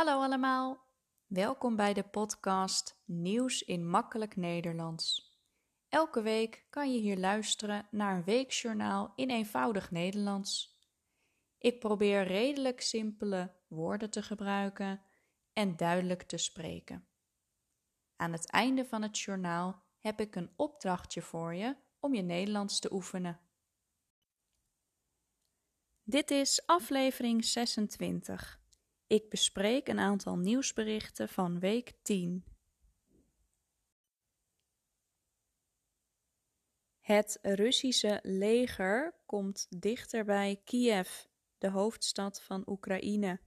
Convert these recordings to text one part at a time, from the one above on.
Hallo allemaal, welkom bij de podcast Nieuws in Makkelijk Nederlands. Elke week kan je hier luisteren naar een weekjournaal in eenvoudig Nederlands. Ik probeer redelijk simpele woorden te gebruiken en duidelijk te spreken. Aan het einde van het journaal heb ik een opdrachtje voor je om je Nederlands te oefenen. Dit is aflevering 26. Ik bespreek een aantal nieuwsberichten van week 10. Het Russische leger komt dichter bij Kiev, de hoofdstad van Oekraïne.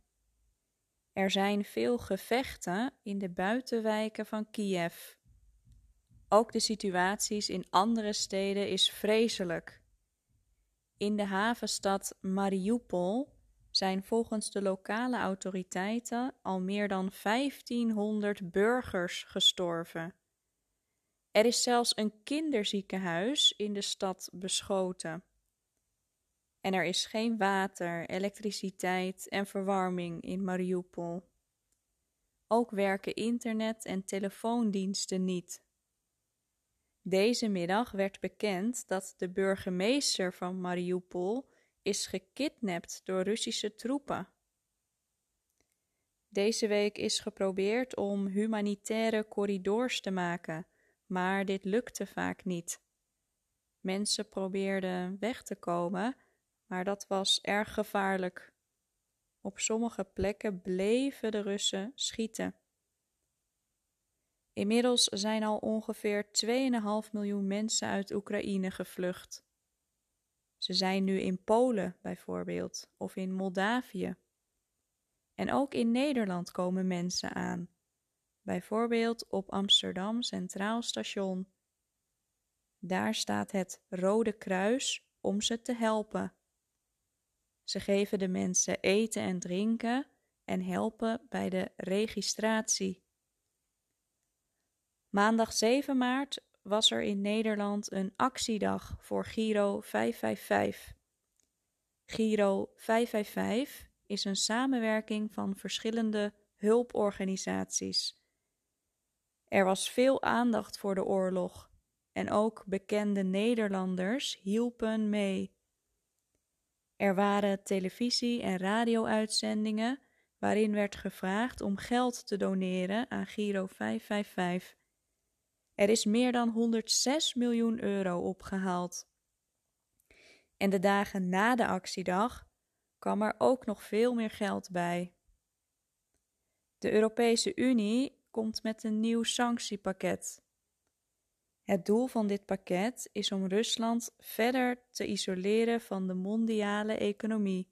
Er zijn veel gevechten in de buitenwijken van Kiev. Ook de situaties in andere steden is vreselijk. In de havenstad Mariupol zijn volgens de lokale autoriteiten al meer dan 1500 burgers gestorven. Er is zelfs een kinderziekenhuis in de stad beschoten. En er is geen water, elektriciteit en verwarming in Mariupol. Ook werken internet- en telefoondiensten niet. Deze middag werd bekend dat de burgemeester van Mariupol is gekidnapt door Russische troepen. Deze week is geprobeerd om humanitaire corridors te maken, maar dit lukte vaak niet. Mensen probeerden weg te komen, maar dat was erg gevaarlijk. Op sommige plekken bleven de Russen schieten. Inmiddels zijn al ongeveer 2,5 miljoen mensen uit Oekraïne gevlucht. Ze zijn nu in Polen bijvoorbeeld of in Moldavië. En ook in Nederland komen mensen aan, bijvoorbeeld op Amsterdam Centraal Station. Daar staat het Rode Kruis om ze te helpen. Ze geven de mensen eten en drinken en helpen bij de registratie. Maandag 7 maart was er in Nederland een actiedag voor Giro 555. Giro 555 is een samenwerking van verschillende hulporganisaties. Er was veel aandacht voor de oorlog en ook bekende Nederlanders hielpen mee. Er waren televisie- en radio-uitzendingen waarin werd gevraagd om geld te doneren aan Giro 555. Er is meer dan 106 miljoen euro opgehaald. En de dagen na de actiedag kwam er ook nog veel meer geld bij. De Europese Unie komt met een nieuw sanctiepakket. Het doel van dit pakket is om Rusland verder te isoleren van de mondiale economie.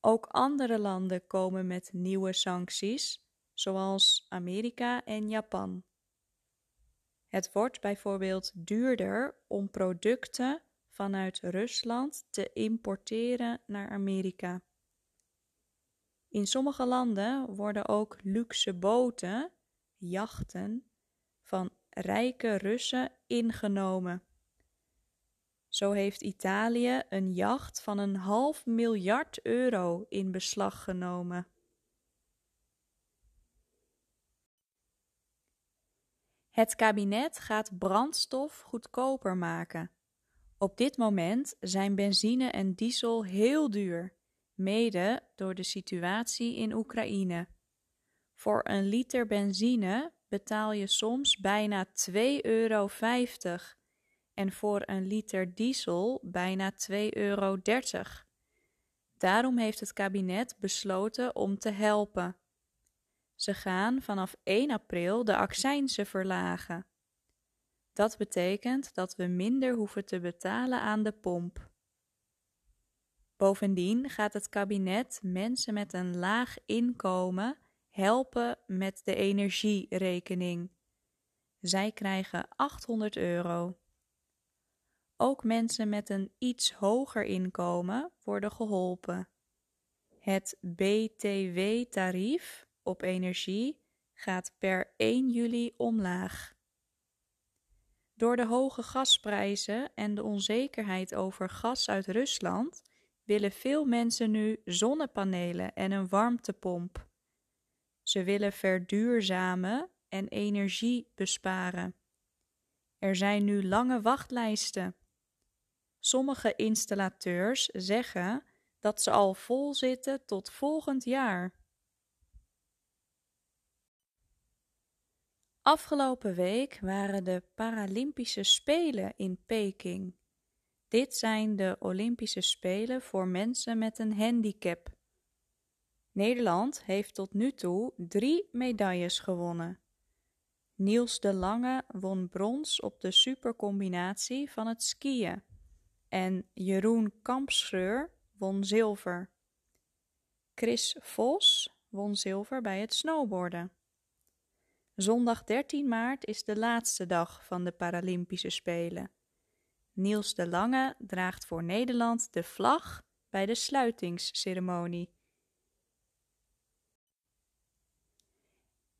Ook andere landen komen met nieuwe sancties, zoals Amerika en Japan. Het wordt bijvoorbeeld duurder om producten vanuit Rusland te importeren naar Amerika. In sommige landen worden ook luxe boten, jachten, van rijke Russen ingenomen. Zo heeft Italië een jacht van een half miljard euro in beslag genomen. Het kabinet gaat brandstof goedkoper maken. Op dit moment zijn benzine en diesel heel duur, mede door de situatie in Oekraïne. Voor een liter benzine betaal je soms bijna 2,50 euro en voor een liter diesel bijna 2,30 euro. Daarom heeft het kabinet besloten om te helpen. Ze gaan vanaf 1 april de accijnsen verlagen. Dat betekent dat we minder hoeven te betalen aan de pomp. Bovendien gaat het kabinet mensen met een laag inkomen helpen met de energierekening. Zij krijgen 800 euro. Ook mensen met een iets hoger inkomen worden geholpen. Het BTW-tarief op energie gaat per 1 juli omlaag. Door de hoge gasprijzen en de onzekerheid over gas uit Rusland willen veel mensen nu zonnepanelen en een warmtepomp. Ze willen verduurzamen en energie besparen. Er zijn nu lange wachtlijsten. Sommige installateurs zeggen dat ze al vol zitten tot volgend jaar. Afgelopen week waren de Paralympische Spelen in Peking. Dit zijn de Olympische Spelen voor mensen met een handicap. Nederland heeft tot nu toe drie medailles gewonnen. Niels de Lange won brons op de supercombinatie van het skiën en Jeroen Kampschreur won zilver. Chris Vos won zilver bij het snowboarden. Zondag 13 maart is de laatste dag van de Paralympische Spelen. Niels de Lange draagt voor Nederland de vlag bij de sluitingsceremonie.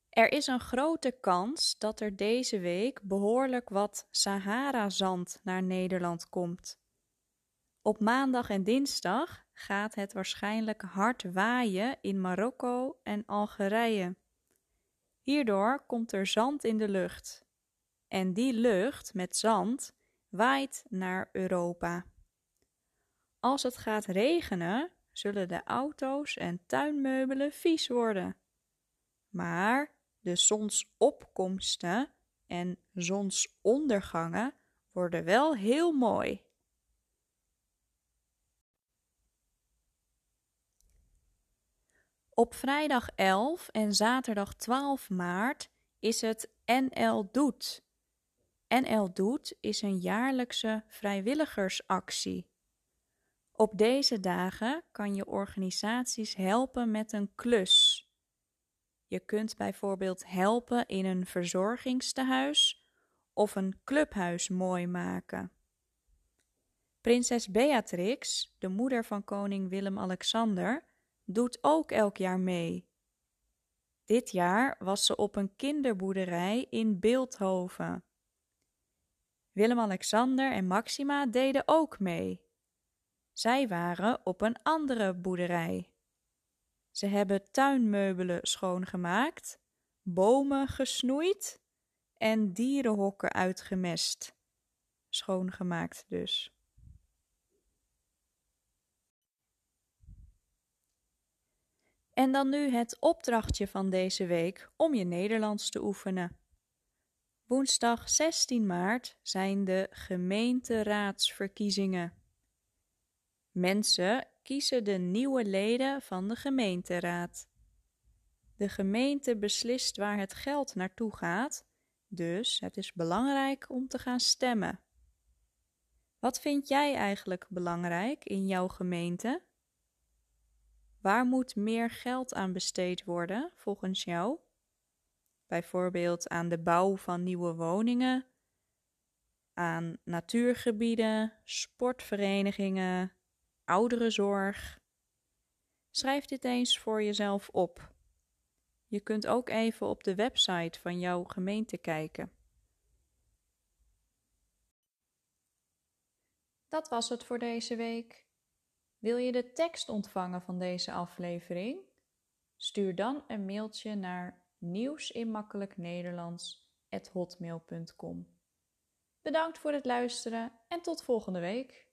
Er is een grote kans dat er deze week behoorlijk wat Sahara-zand naar Nederland komt. Op maandag en dinsdag gaat het waarschijnlijk hard waaien in Marokko en Algerije. Hierdoor komt er zand in de lucht. En die lucht met zand waait naar Europa. Als het gaat regenen, zullen de auto's en tuinmeubelen vies worden. Maar de zonsopkomsten en zonsondergangen worden wel heel mooi. Op vrijdag 11 en zaterdag 12 maart is het NL Doet. NL Doet is een jaarlijkse vrijwilligersactie. Op deze dagen kan je organisaties helpen met een klus. Je kunt bijvoorbeeld helpen in een verzorgingstehuis of een clubhuis mooi maken. Prinses Beatrix, de moeder van koning Willem-Alexander, doet ook elk jaar mee. Dit jaar was ze op een kinderboerderij in Beeldhoven. Willem-Alexander en Maxima deden ook mee. Zij waren op een andere boerderij. Ze hebben tuinmeubelen schoongemaakt, bomen gesnoeid en dierenhokken uitgemest. Schoongemaakt dus. En dan nu het opdrachtje van deze week om je Nederlands te oefenen. Woensdag 16 maart zijn de gemeenteraadsverkiezingen. Mensen kiezen de nieuwe leden van de gemeenteraad. De gemeente beslist waar het geld naartoe gaat, dus het is belangrijk om te gaan stemmen. Wat vind jij eigenlijk belangrijk in jouw gemeente? Waar moet meer geld aan besteed worden volgens jou? Bijvoorbeeld aan de bouw van nieuwe woningen, aan natuurgebieden, sportverenigingen, ouderenzorg. Schrijf dit eens voor jezelf op. Je kunt ook even op de website van jouw gemeente kijken. Dat was het voor deze week. Wil je de tekst ontvangen van deze aflevering? Stuur dan een mailtje naar nieuwsinmakkelijknederlands.hotmail.com Bedankt voor het luisteren en tot volgende week.